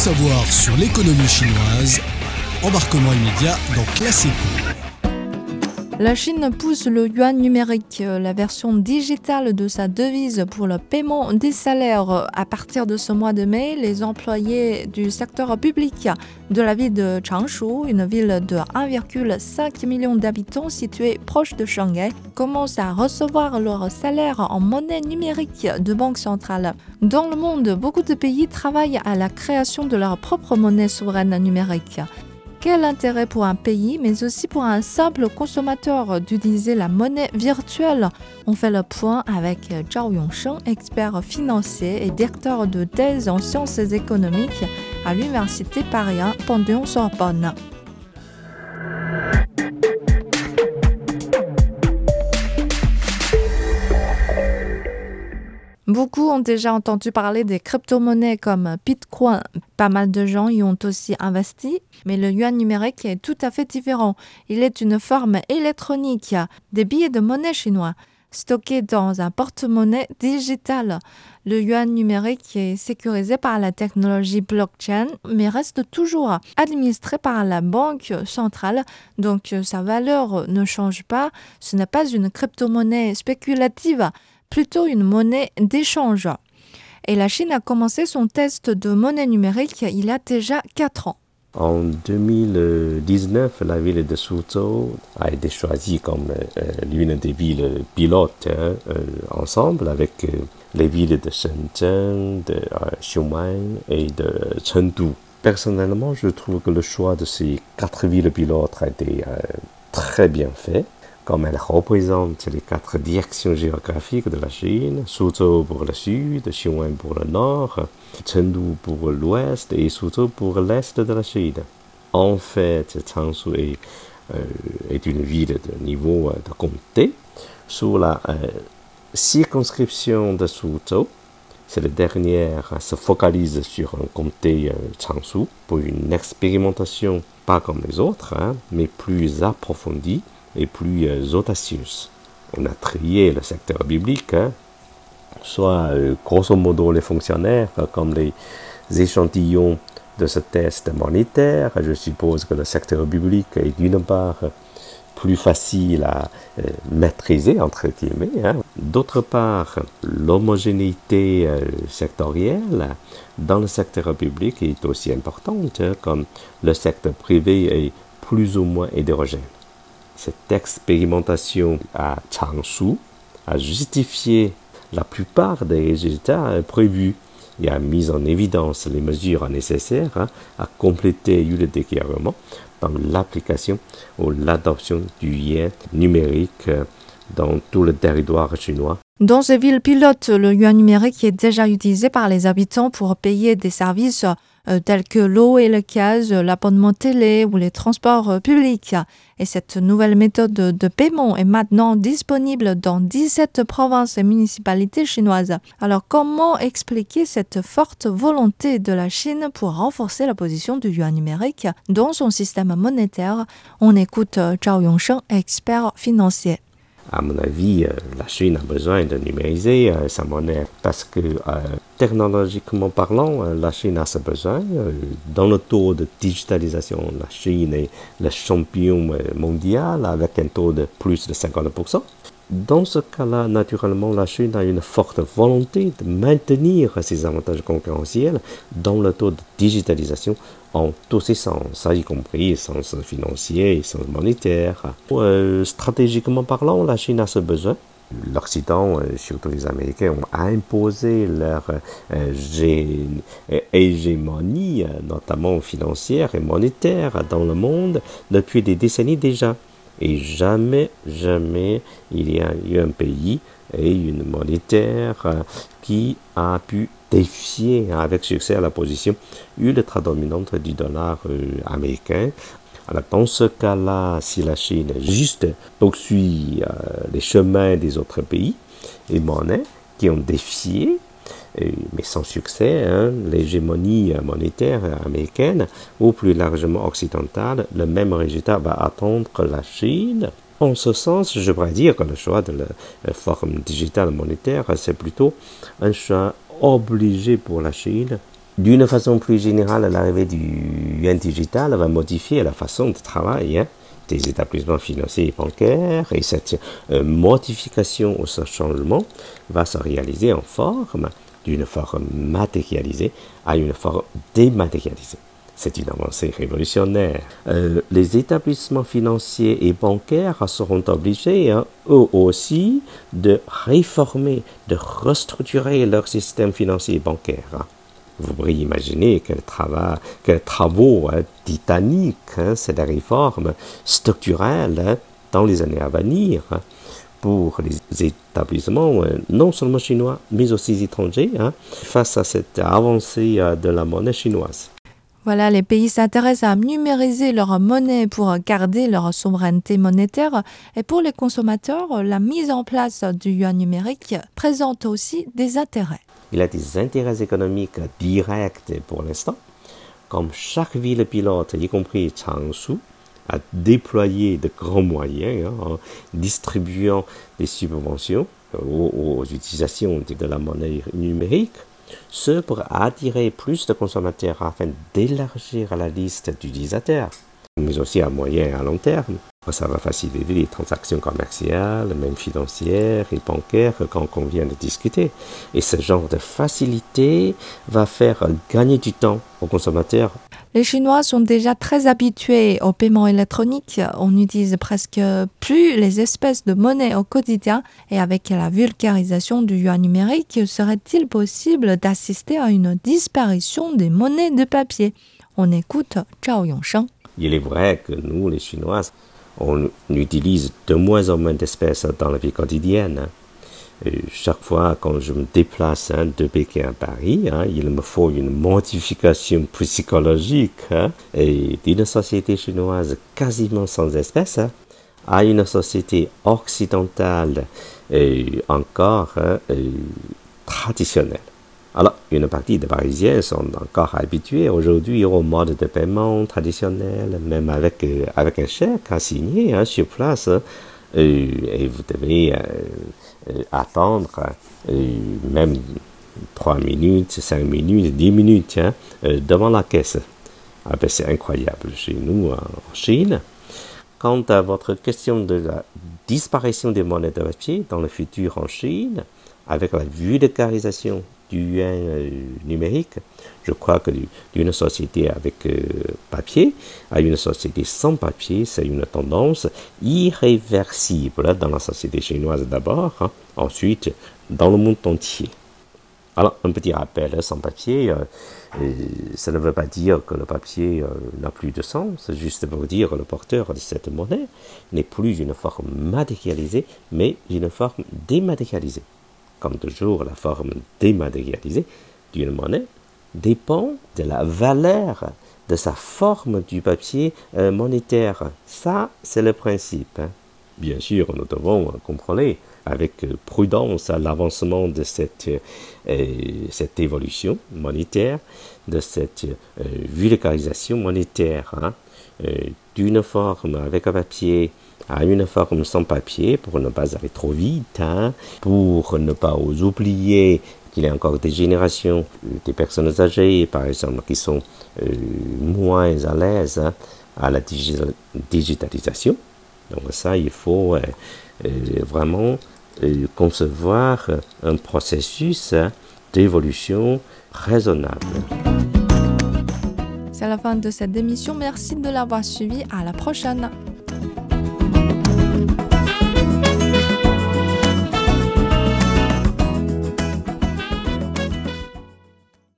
savoir sur l'économie chinoise, embarquement immédiat dans Classico. La Chine pousse le yuan numérique, la version digitale de sa devise pour le paiement des salaires. À partir de ce mois de mai, les employés du secteur public de la ville de Changshu, une ville de 1,5 million d'habitants située proche de Shanghai, commencent à recevoir leur salaire en monnaie numérique de banque centrale. Dans le monde, beaucoup de pays travaillent à la création de leur propre monnaie souveraine numérique. Quel intérêt pour un pays, mais aussi pour un simple consommateur d'utiliser la monnaie virtuelle? On fait le point avec Zhao Yongsheng, expert financier et directeur de thèse en sciences économiques à l'Université Paris Panthéon-Sorbonne. Beaucoup ont déjà entendu parler des crypto-monnaies comme Bitcoin. Pas mal de gens y ont aussi investi, mais le yuan numérique est tout à fait différent. Il est une forme électronique des billets de monnaie chinois stockés dans un porte-monnaie digital. Le yuan numérique est sécurisé par la technologie blockchain, mais reste toujours administré par la banque centrale, donc sa valeur ne change pas. Ce n'est pas une crypto-monnaie spéculative plutôt une monnaie d'échange. Et la Chine a commencé son test de monnaie numérique il y a déjà 4 ans. En 2019, la ville de Suzhou a été choisie comme euh, l'une des villes pilotes hein, euh, ensemble avec euh, les villes de Shenzhen, de Xium'an et de Chengdu. Personnellement, je trouve que le choix de ces quatre villes pilotes a été très bien fait comme elle représente les quatre directions géographiques de la Chine, Suzhou pour le sud, Xiong'an pour le nord, Chengdu pour l'ouest et Suzhou pour l'est de la Chine. En fait, Changshu est, euh, une ville de niveau de comté. Sous la euh, circonscription de Suzhou, cette dernière se focalise sur un comté euh, pour une expérimentation pas comme les autres, hein, mais plus approfondie et plus euh, audacieuse. On a trié le secteur biblique, hein. soit euh, grosso modo les fonctionnaires, comme les échantillons de ce test monétaire. Je suppose que le secteur biblique est d'une part plus facile à euh, maîtriser, entre guillemets. Hein. D'autre part, l'homogénéité sectorielle dans le secteur public est aussi importante, hein, comme le secteur privé est plus ou moins hétérogène. Cette expérimentation à Changshu a justifié la plupart des résultats prévus et a mis en évidence les mesures nécessaires hein, à compléter le déclarement dans l'application ou l'adoption du yuan numérique dans tout le territoire chinois. Dans ces villes pilotes, le yuan numérique est déjà utilisé par les habitants pour payer des services euh, tels que l'eau et le gaz, l'abonnement télé ou les transports euh, publics. Et cette nouvelle méthode de paiement est maintenant disponible dans 17 provinces et municipalités chinoises. Alors comment expliquer cette forte volonté de la Chine pour renforcer la position du yuan numérique dans son système monétaire? On écoute euh, Zhao Yongsheng, expert financier. À mon avis, euh, la Chine a besoin de numériser euh, sa monnaie parce que euh, technologiquement parlant, la Chine a ce besoin. Dans le taux de digitalisation, la Chine est le champion mondial avec un taux de plus de 50%. Dans ce cas-là, naturellement, la Chine a une forte volonté de maintenir ses avantages concurrentiels dans le taux de digitalisation en tous ses sens, y compris sens financier et sens monétaire. Euh, stratégiquement parlant, la Chine a ce besoin. L'Occident, euh, surtout les Américains, ont imposé leur euh, hégémonie, notamment financière et monétaire, dans le monde depuis des décennies déjà. Et jamais, jamais il y a eu un pays et une monétaire qui a pu défier avec succès la position ultra dominante du dollar euh, américain. Alors dans ce cas-là, si la Chine juste poursuit euh, les chemins des autres pays et monnaies qui ont défié, mais sans succès, hein, l'hégémonie monétaire américaine ou plus largement occidentale, le même résultat va attendre la Chine. En ce sens, je pourrais dire que le choix de la forme digitale monétaire, c'est plutôt un choix obligé pour la Chine D'une façon plus générale, l'arrivée du yuan digital va modifier la façon de travailler hein, des établissements financiers et bancaires et cette euh, modification ou ce changement va se réaliser en forme d'une forme matérialisée à une forme dématérialisée. C'est une avancée révolutionnaire. Euh, les établissements financiers et bancaires seront obligés, hein, eux aussi, de réformer, de restructurer leur système financier et bancaire. Hein. Vous pourriez imaginer quel, travail, quel travaux hein, titaniques, c'est la réforme structurelle dans les années à venir pour les établissements, non seulement chinois, mais aussi étrangers, face à cette avancée euh, de la monnaie chinoise. Voilà, les pays s'intéressent à numériser leur monnaie pour garder leur souveraineté monétaire et pour les consommateurs, la mise en place du yuan numérique présente aussi des intérêts. Il a des intérêts économiques directs pour l'instant, comme chaque ville pilote, y compris Changshu, a déployé de grands moyens hein, en distribuant des subventions aux, aux utilisations de la monnaie numérique ce pour attirer plus de consommateurs afin d'élargir la liste d'utilisateurs, mais aussi à moyen et à long terme. Ça va faciliter les transactions commerciales, même financières et bancaires quand on vient de discuter. Et ce genre de facilité va faire gagner du temps aux consommateurs les Chinois sont déjà très habitués au paiement électronique. On n'utilise presque plus les espèces de monnaie au quotidien. Et avec la vulgarisation du yuan numérique, serait-il possible d'assister à une disparition des monnaies de papier? On écoute Zhao Yongsheng. Il est vrai que nous, les Chinois, on utilise de moins en moins d'espèces dans la vie quotidienne chaque fois quand je me déplace hein, de Pékin à Paris, hein, il me faut une modification psychologique hein, et d'une société chinoise quasiment sans espèces à une société occidentale encore traditionnelle. Alors, une partie des Parisiens sont encore habitués aujourd'hui au mode de paiement traditionnel, même avec, euh, avec un chèque à signer sur place. et vous devez euh, euh, attendre euh, même 3 minutes, 5 minutes, 10 minutes hein, euh, devant la caisse. Ah ben, c'est incroyable chez nous en Chine. Quant à votre question de la disparition des monnaies de papier dans le futur en Chine, avec la vulgarisation du yuan numérique, je crois que d'une société avec euh, papier à une société sans papier, c'est une tendance irréversible dans la société chinoise d'abord, hein, ensuite dans le monde entier. Alors, un petit rappel, hein, sans papier, euh, euh, ça ne veut pas dire que le papier n'a plus de sens, c'est juste pour dire que le porteur de cette monnaie n'est plus une forme matérialisée, mais une forme dématérialisée. Comme toujours, la forme dématérialisée d'une monnaie dépend de la valeur de sa forme du papier euh, monétaire. Ça, c'est le principe. Hein. Bien sûr, nous devons comprendre avec prudence l'avancement de cette, euh, cette évolution monétaire, de cette euh, vulgarisation monétaire, hein. D'une forme avec un papier à une forme sans papier pour ne pas aller trop vite, hein, pour ne pas oublier qu'il y a encore des générations, euh, des personnes âgées, par exemple, qui sont euh, moins à l'aise hein, à la digitalisation. Donc ça, il faut euh, vraiment concevoir un processus hein, d'évolution raisonnable. C'est la fin de cette émission. Merci de l'avoir suivi. À la prochaine.